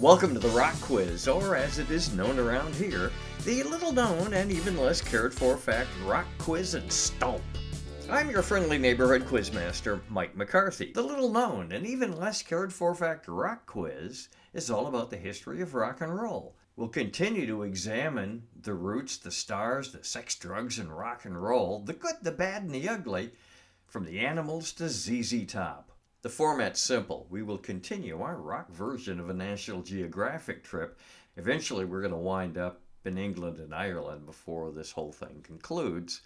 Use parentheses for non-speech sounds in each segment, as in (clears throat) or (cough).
Welcome to the Rock Quiz, or as it is known around here, the little known and even less cared for fact Rock Quiz and Stomp. I'm your friendly neighborhood quizmaster, Mike McCarthy. The little known and even less cared for fact Rock Quiz is all about the history of rock and roll. We'll continue to examine the roots, the stars, the sex, drugs, and rock and roll, the good, the bad, and the ugly, from the animals to ZZ Top. The format's simple. We will continue our rock version of a National Geographic trip. Eventually, we're going to wind up in England and Ireland before this whole thing concludes.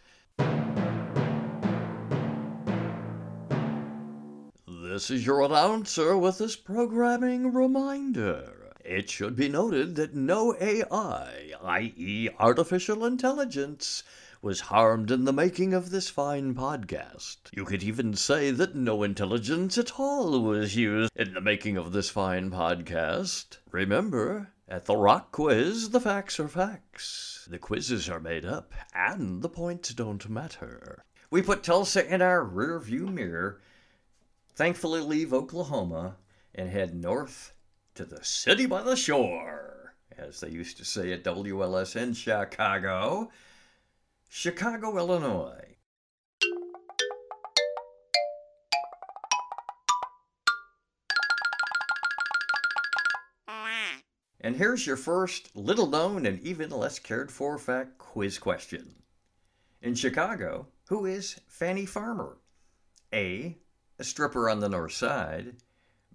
This is your announcer with this programming reminder. It should be noted that no AI, i.e., artificial intelligence, was harmed in the making of this fine podcast. You could even say that no intelligence at all was used in the making of this fine podcast. Remember, at the Rock Quiz, the facts are facts. The quizzes are made up, and the points don't matter. We put Tulsa in our rearview mirror, thankfully leave Oklahoma, and head north to the city by the shore, as they used to say at WLSN Chicago. Chicago, Illinois. And here's your first little known and even less cared for fact quiz question. In Chicago, who is Fanny Farmer? A. A stripper on the north side.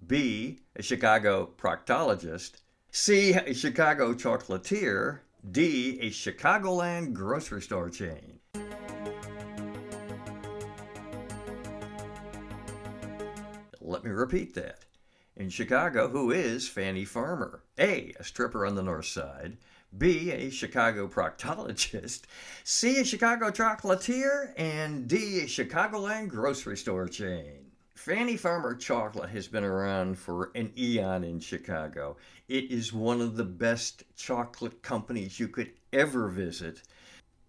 B. A Chicago proctologist. C. A Chicago chocolatier. D. A Chicagoland grocery store chain. Let me repeat that. In Chicago, who is Fannie Farmer? A. A stripper on the north side. B. A Chicago proctologist. C. A Chicago chocolatier. And D. A Chicagoland grocery store chain. Fanny Farmer chocolate has been around for an eon in Chicago. It is one of the best chocolate companies you could ever visit.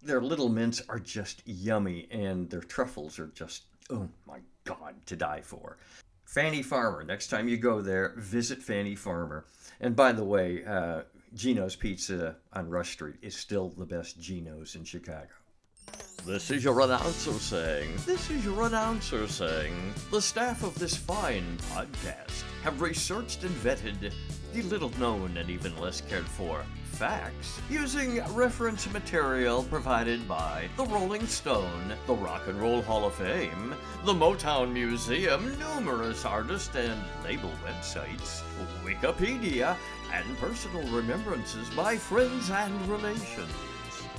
Their little mints are just yummy, and their truffles are just, oh my God, to die for. Fanny Farmer, next time you go there, visit Fanny Farmer. And by the way, uh, Gino's Pizza on Rush Street is still the best Gino's in Chicago. This is your announcer saying, this is your announcer saying, the staff of this fine podcast have researched and vetted the little known and even less cared for facts using reference material provided by the Rolling Stone, the Rock and Roll Hall of Fame, the Motown Museum, numerous artist and label websites, Wikipedia, and personal remembrances by friends and relations.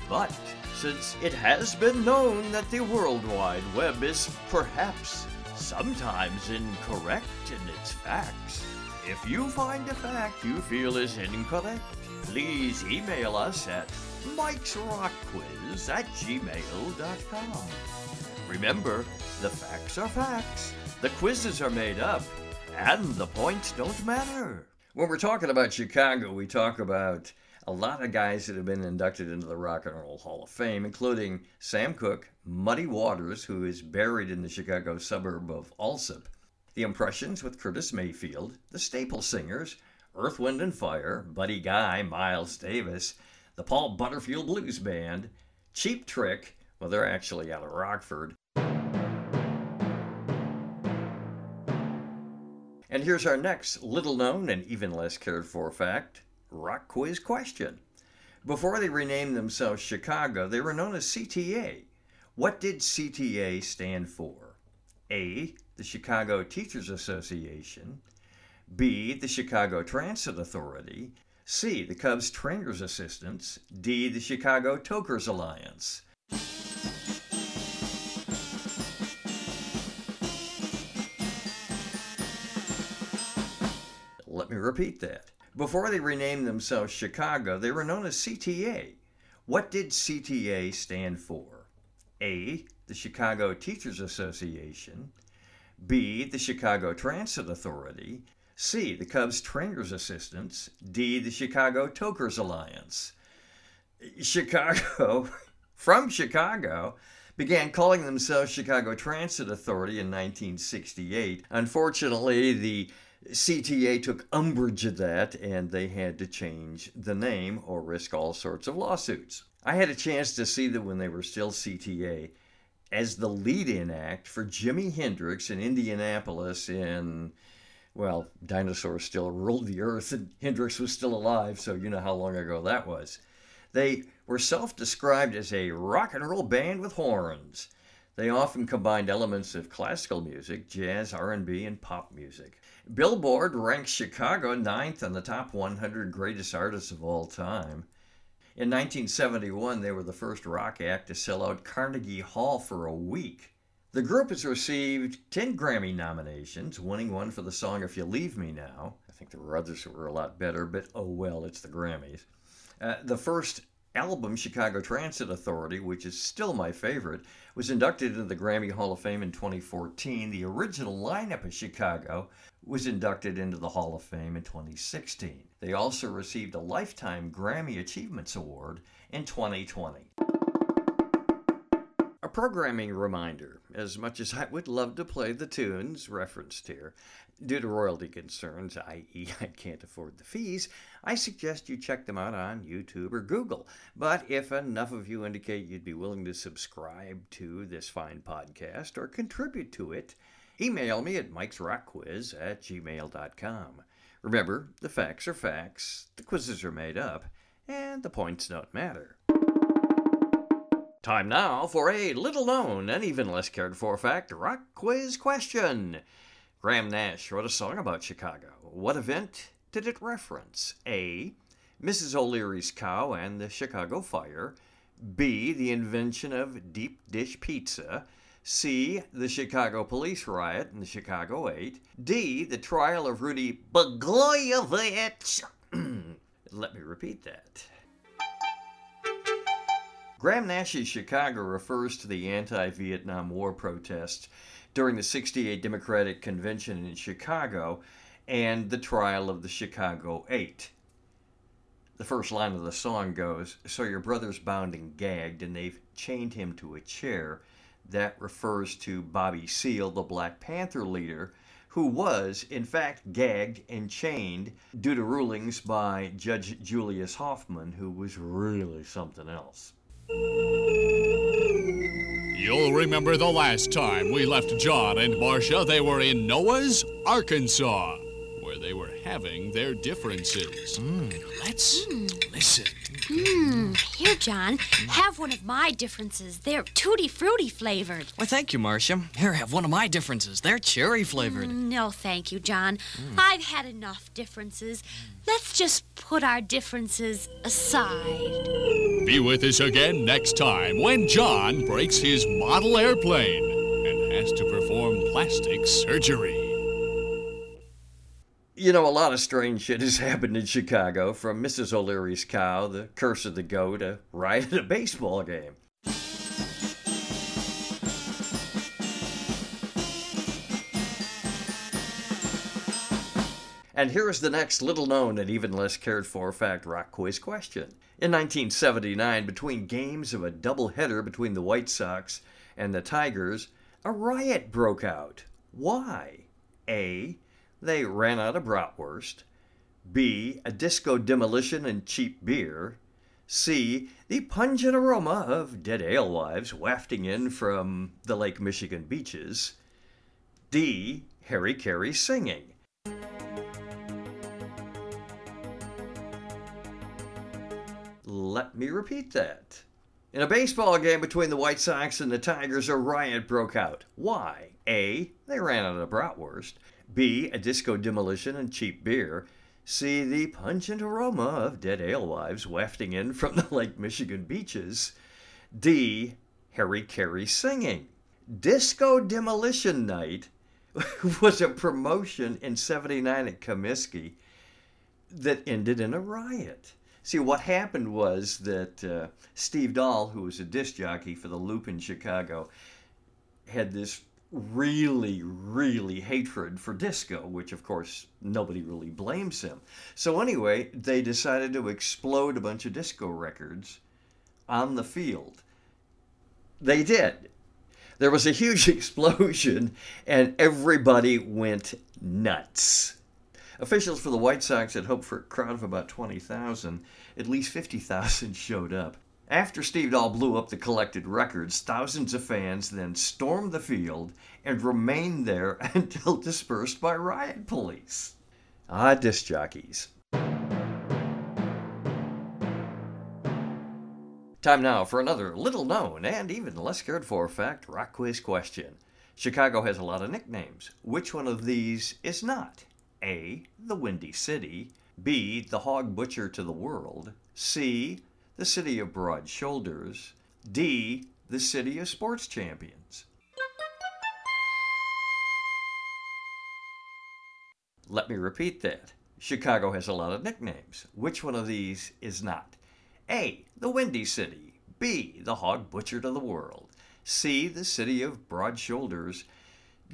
But since it has been known that the World Wide Web is perhaps sometimes incorrect in its facts, if you find a fact you feel is incorrect, please email us at mikesrockquiz at gmail.com. Remember, the facts are facts, the quizzes are made up, and the points don't matter. When we're talking about Chicago, we talk about a lot of guys that have been inducted into the Rock and Roll Hall of Fame, including Sam Cooke, Muddy Waters, who is buried in the Chicago suburb of Alsip, The Impressions with Curtis Mayfield, The Staple Singers, Earth, Wind and Fire, Buddy Guy, Miles Davis, the Paul Butterfield Blues Band, Cheap Trick, well, they're actually out of Rockford. And here's our next little known and even less cared for fact rock quiz question. Before they renamed themselves Chicago, they were known as CTA. What did CTA stand for? A. The Chicago Teachers Association. B. The Chicago Transit Authority. C. The Cubs Trainers Assistance. D. The Chicago Tokers Alliance. Let me repeat that. Before they renamed themselves Chicago, they were known as CTA. What did CTA stand for? A. The Chicago Teachers Association. B. The Chicago Transit Authority. C. The Cubs Trainers Assistants. D. The Chicago Tokers Alliance. Chicago, (laughs) from Chicago, began calling themselves Chicago Transit Authority in 1968. Unfortunately, the CTA took umbrage at that and they had to change the name or risk all sorts of lawsuits. I had a chance to see them when they were still CTA as the lead in act for Jimi Hendrix in Indianapolis in, well, dinosaurs still ruled the earth and Hendrix was still alive, so you know how long ago that was. They were self described as a rock and roll band with horns. They often combined elements of classical music, jazz, R&B, and pop music. Billboard ranked Chicago ninth on the top 100 greatest artists of all time. In 1971, they were the first rock act to sell out Carnegie Hall for a week. The group has received 10 Grammy nominations, winning one for the song If You Leave Me Now. I think there were others that were a lot better, but oh well, it's the Grammys. Uh, the first album, Chicago Transit Authority, which is still my favorite, was inducted into the Grammy Hall of Fame in 2014. The original lineup of Chicago was inducted into the Hall of Fame in 2016. They also received a Lifetime Grammy Achievements Award in 2020. Programming reminder as much as I would love to play the tunes referenced here, Due to royalty concerns, i.e., (laughs) I can't afford the fees, I suggest you check them out on YouTube or Google. But if enough of you indicate you'd be willing to subscribe to this fine podcast or contribute to it, email me at mike's mikesrockquiz at gmail.com. Remember, the facts are facts, the quizzes are made up, and the points don't matter. Time now for a little known and even less cared for fact rock quiz question. Graham Nash wrote a song about Chicago. What event did it reference? A. Mrs. O'Leary's cow and the Chicago fire. B. The invention of deep dish pizza. C. The Chicago police riot and the Chicago Eight. D. The trial of Rudy Blagojevich. (clears throat) Let me repeat that. Graham Nash's Chicago refers to the anti Vietnam War protests during the 68 Democratic Convention in Chicago and the trial of the Chicago Eight. The first line of the song goes So your brother's bound and gagged, and they've chained him to a chair. That refers to Bobby Seale, the Black Panther leader, who was, in fact, gagged and chained due to rulings by Judge Julius Hoffman, who was really something else. You'll remember the last time we left John and Marcia. They were in Noah's, Arkansas, where they were having their differences. Mm, let's mm. listen. Hmm. Here, John, have one of my differences. They're tutti frutti flavored. Why, thank you, Marcia. Here, have one of my differences. They're cherry flavored. Mm, no, thank you, John. Mm. I've had enough differences. Let's just put our differences aside. Be with us again next time when John breaks his model airplane and has to perform plastic surgery. You know, a lot of strange shit has (laughs) happened in Chicago, from Mrs. O'Leary's cow, the curse of the goat, a riot at a baseball game. And here is the next little known and even less cared for fact rock quiz question. In 1979, between games of a doubleheader between the White Sox and the Tigers, a riot broke out. Why? A. They ran out of bratwurst. B. A disco demolition and cheap beer. C. The pungent aroma of dead alewives wafting in from the Lake Michigan beaches. D. Harry Caray singing. Let me repeat that. In a baseball game between the White Sox and the Tigers, a riot broke out. Why? A. They ran out of bratwurst. B. A disco demolition and cheap beer. C. The pungent aroma of dead alewives wafting in from the Lake Michigan beaches. D. Harry Caray singing. Disco Demolition Night (laughs) was a promotion in 79 at Comiskey that ended in a riot. See, what happened was that uh, Steve Dahl, who was a disc jockey for the Loop in Chicago, had this really, really hatred for disco, which of course nobody really blames him. So, anyway, they decided to explode a bunch of disco records on the field. They did. There was a huge (laughs) explosion, and everybody went nuts. Officials for the White Sox had hoped for a crowd of about 20,000. At least 50,000 showed up. After Steve Dahl blew up the collected records, thousands of fans then stormed the field and remained there (laughs) until dispersed by riot police. Ah, disc jockeys. Time now for another little known and even less cared for fact rock quiz question. Chicago has a lot of nicknames. Which one of these is not? A. The Windy City. B. The Hog Butcher to the World. C. The City of Broad Shoulders. D. The City of Sports Champions. Let me repeat that. Chicago has a lot of nicknames. Which one of these is not? A. The Windy City. B. The Hog Butcher to the World. C. The City of Broad Shoulders.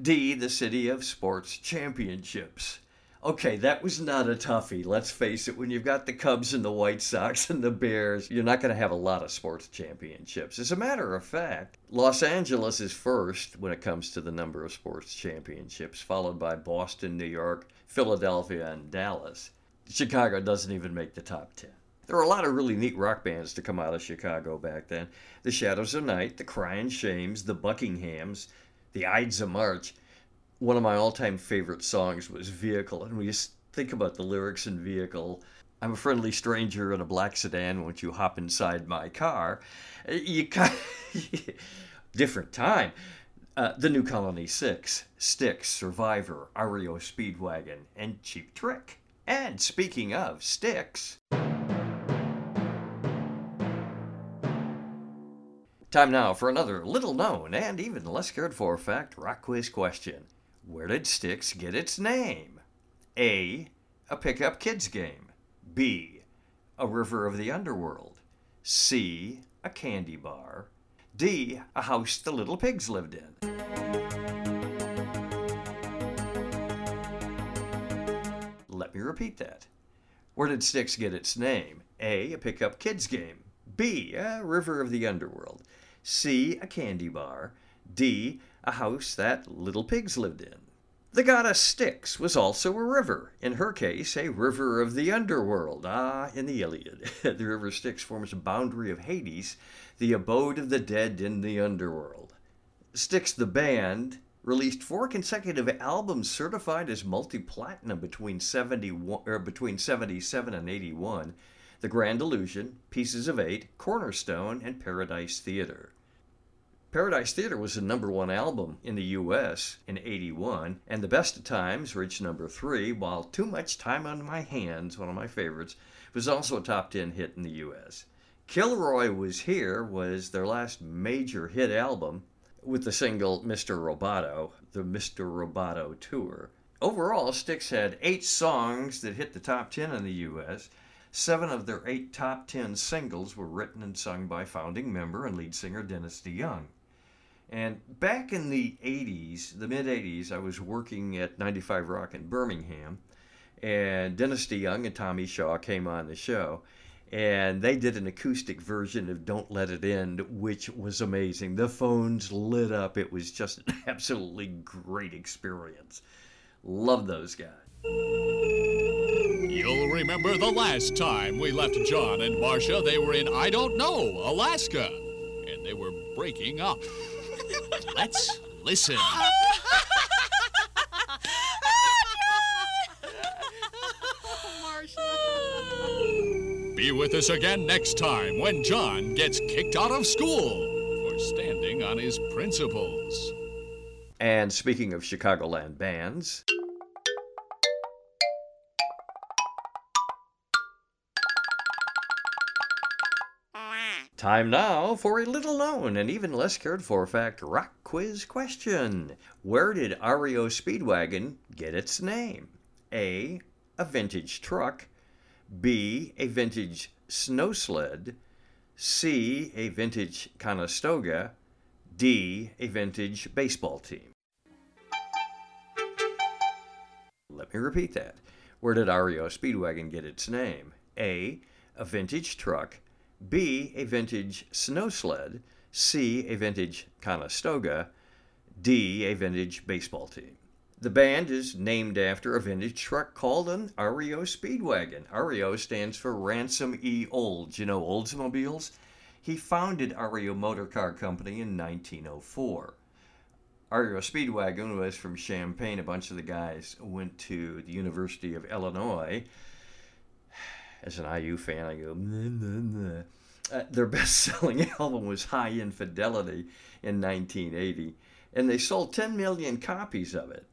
D. The City of Sports Championships. Okay, that was not a toughie. Let's face it, when you've got the Cubs and the White Sox and the Bears, you're not going to have a lot of sports championships. As a matter of fact, Los Angeles is first when it comes to the number of sports championships, followed by Boston, New York, Philadelphia, and Dallas. Chicago doesn't even make the top 10. There were a lot of really neat rock bands to come out of Chicago back then. The Shadows of Night, the Crying Shames, the Buckinghams, the Ides of March. One of my all-time favorite songs was Vehicle, and we just think about the lyrics in Vehicle. I'm a friendly stranger in a black sedan. Won't you hop inside my car? You (laughs) kind different time. Uh, the New Colony Six, Styx, Survivor, REO Speedwagon, and Cheap Trick. And speaking of Styx. Time now for another little known and even less cared for fact rock quiz question. Where did Styx get its name? A. A pickup kids game. B. A river of the underworld. C. A candy bar. D. A house the little pigs lived in. Let me repeat that. Where did Styx get its name? A. A pickup kids game. B. A river of the underworld. C. A candy bar. D. A house that little pigs lived in. The goddess Styx was also a river, in her case, a river of the underworld. Ah, in the Iliad, (laughs) the river Styx forms a boundary of Hades, the abode of the dead in the underworld. Styx the band released four consecutive albums certified as multi-platinum between 71 or between 77 and 81 the grand illusion pieces of eight cornerstone and paradise theater paradise theater was the number one album in the us in 81 and the best of times reached number three while too much time on my hands one of my favorites was also a top 10 hit in the us kilroy was here was their last major hit album with the single Mr. Roboto, the Mr. Roboto tour. Overall, Styx had eight songs that hit the top 10 in the US. Seven of their eight top 10 singles were written and sung by founding member and lead singer Dennis DeYoung. And back in the 80s, the mid 80s, I was working at 95 Rock in Birmingham, and Dennis DeYoung and Tommy Shaw came on the show and they did an acoustic version of Don't Let It End, which was amazing. The phones lit up. It was just an (laughs) absolutely great experience. Love those guys. You'll remember the last time we left John and Marcia. They were in, I don't know, Alaska. And they were breaking up. Let's listen. (laughs) Be with us again next time when John gets kicked out of school for standing on his principles. And speaking of Chicagoland bands, time now for a little known and even less cared for fact rock quiz question. Where did REO Speedwagon get its name? A. A vintage truck. B. A vintage snow sled. C. A vintage Conestoga. D. A vintage baseball team. Let me repeat that. Where did REO Speedwagon get its name? A. A vintage truck. B. A vintage snow sled. C. A vintage Conestoga. D. A vintage baseball team. The band is named after a vintage truck called an REO Speedwagon. REO stands for Ransom E. Olds. You know Oldsmobiles? He founded REO Motor Car Company in 1904. REO Speedwagon was from Champaign. A bunch of the guys went to the University of Illinois. As an IU fan, I go, nah, nah, nah. Uh, their (laughs) best selling album was Hi Infidelity in 1980, and they sold 10 million copies of it.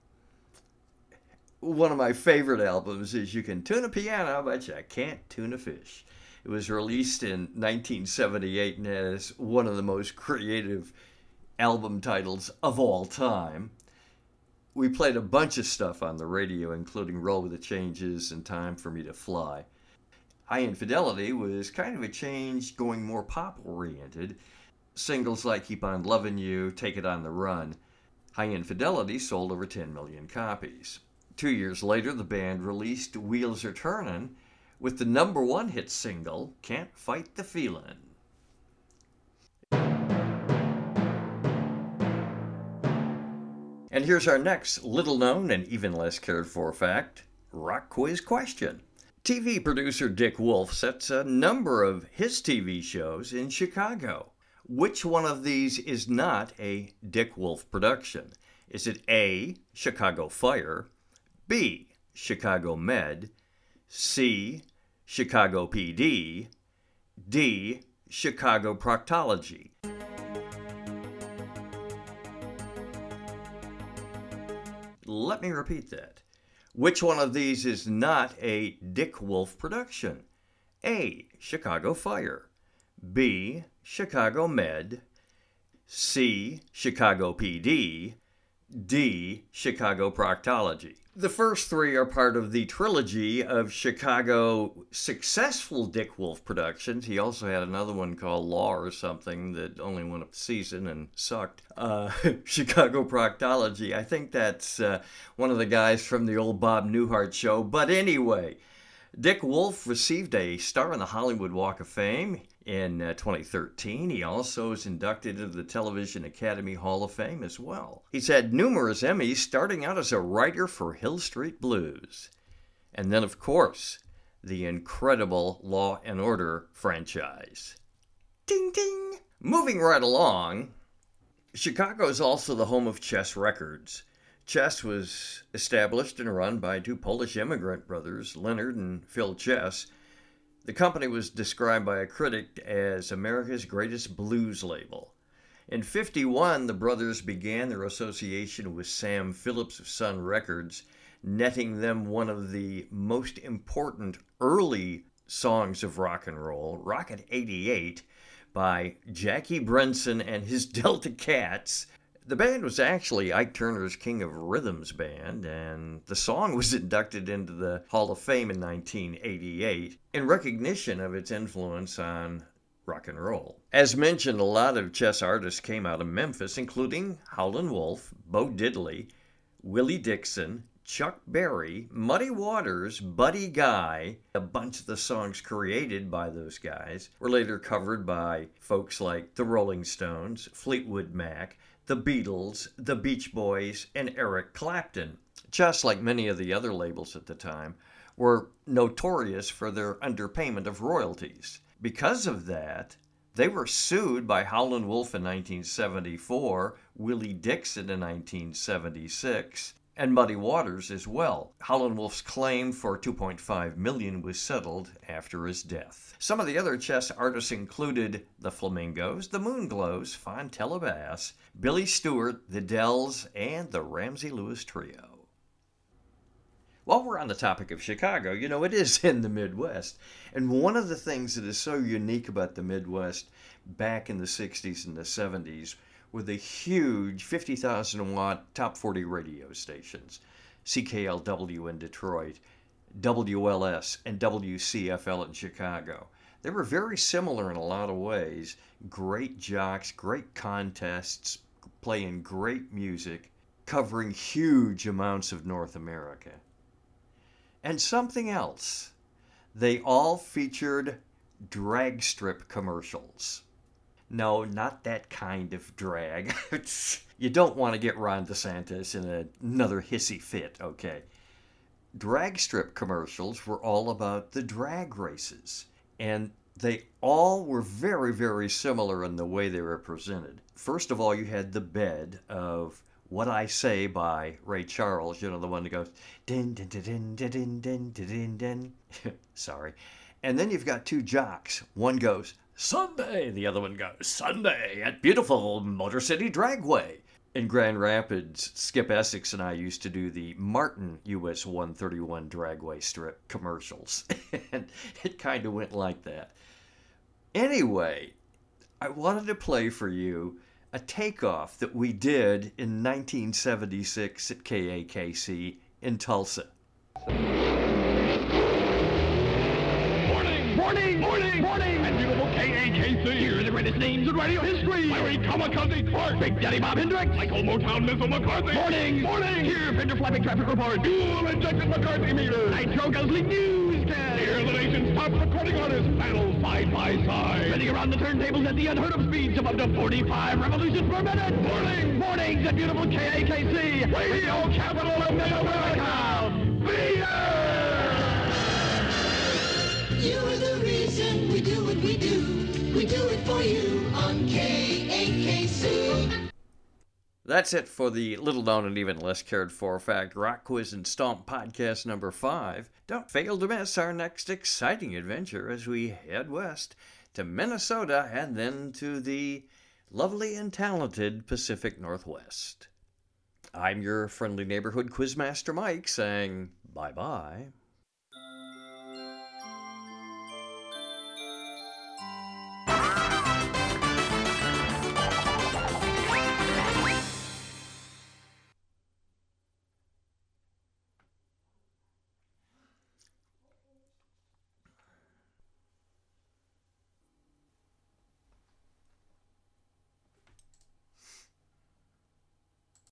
One of my favorite albums is You Can Tune a Piano, but You Can't Tune a Fish. It was released in 1978 and has one of the most creative album titles of all time. We played a bunch of stuff on the radio, including Roll with the Changes and Time for Me to Fly. Hi Infidelity was kind of a change going more pop oriented. Singles like Keep On Loving You, Take It On the Run. Hi Infidelity sold over 10 million copies. Two years later, the band released Wheels Are Turnin' with the number one hit single, Can't Fight the Feelin'. And here's our next little known and even less cared for fact rock quiz question. TV producer Dick Wolf sets a number of his TV shows in Chicago. Which one of these is not a Dick Wolf production? Is it A, Chicago Fire, B, Chicago Med, C, Chicago PD, D, Chicago Proctology? Let me repeat that. Which one of these is not a Dick Wolf production? A. Chicago Fire. B. Chicago Med. C. Chicago PD. D. Chicago Proctology. The first three are part of the trilogy of Chicago successful Dick Wolf productions. He also had another one called Law or something that only went up a season and sucked. Uh, (laughs) Chicago Proctology. I think that's uh, one of the guys from the old Bob Newhart show. But anyway, Dick Wolf received a star on the Hollywood Walk of Fame in uh, 2013. He also was inducted into the Television Academy Hall of Fame as well. He's had numerous Emmys, starting out as a writer for Hill Street Blues. And then, of course, the incredible Law and Order franchise. Ding ding! Moving right along, Chicago is also the home of Chess Records. Chess was established and run by two Polish immigrant brothers, Leonard and Phil Chess. The company was described by a critic as America's greatest blues label. In 51, the brothers began their association with Sam Phillips of Sun Records, netting them one of the most important early songs of rock and roll, Rocket 88, by Jackie Brenston and his (laughs) Delta Cats, the band was actually Ike Turner's King of Rhythms band, and the song (laughs) was inducted into the Hall of Fame in 1988 in recognition of its influence on rock and roll. As mentioned, a lot of chess artists came out of Memphis, including Howlin' Wolf, Bo Diddley, Willie Dixon, Chuck Berry, Muddy Waters, Buddy Guy. A bunch of the songs created by those guys were later covered by folks like the Rolling Stones, Fleetwood Mac, the Beatles, the Beach Boys, and Eric Clapton. Just like many of the other labels at the time, were notorious for their underpayment of royalties. Because of that, they were sued by Howlin' Wolf in 1974, Willie Dixon in 1976, and Muddy Waters as well. Howlin' Wolf's claim for 2.5 million was settled after his death. Some of the other chess artists included the Flamingos, the Moonglows, Fontella Bass, Billy Stewart, the Dells, and the Ramsey Lewis Trio. While we're on the topic of Chicago, you know, it is (laughs) in the Midwest. And one of the things that is so unique about the Midwest back in the 60s and the 70s were the huge 50,000 watt top 40 radio stations CKLW in Detroit, WLS, and WCFL in Chicago. They were very similar in a lot of ways. Great jocks, great contests, playing great music, covering huge amounts of North America. And something else. They all featured drag strip commercials. No, not that kind of drag. (laughs) you don't want to get Ron DeSantis in a, another hissy fit, okay? Drag strip commercials were all about the drag races, and they all were very, very similar in the way they were presented. First of all, you had the bed of What I Say by Ray Charles, you know, the one that goes, din, din, din, din, din, din, din, din, din. (laughs) Sorry. And then you've got two jocks. One goes, Sunday. The other one goes, Sunday at beautiful Motor City Dragway. In Grand Rapids, Skip Essex and I used to do the Martin US 131 Dragway strip commercials. (laughs) and it kind of went like that. Anyway, I wanted to play for you a takeoff that we did in 1976 at KAKC in Tulsa. Morning! Morning! Morning! Morning! And beautiful KAKC. Here are the greatest names in radio history. Larry Kamikaze Clark. Big Daddy Bob Hendricks. Michael Motown Missile McCarthy. Morning! Morning! Here, Fender Flapping Traffic Report. Fuel Injected McCarthy Meter. Nitro Guzzling Newscast. Here, the nation's top recording artists. Battle side by side. Spinning around the turntables at the unheard of speeds of up to 45 revolutions per minute. Morning! Mornings at beautiful KAKC. Radio Capital of America. You are the reason we do what we do. We do it for you on KAKC. That's it for the little known and even less cared for fact Rock Quiz and Stomp podcast number five. Don't fail to miss our next exciting adventure as we head west to Minnesota and then to the lovely and talented Pacific Northwest. I'm your friendly neighborhood quizmaster Mike saying bye bye.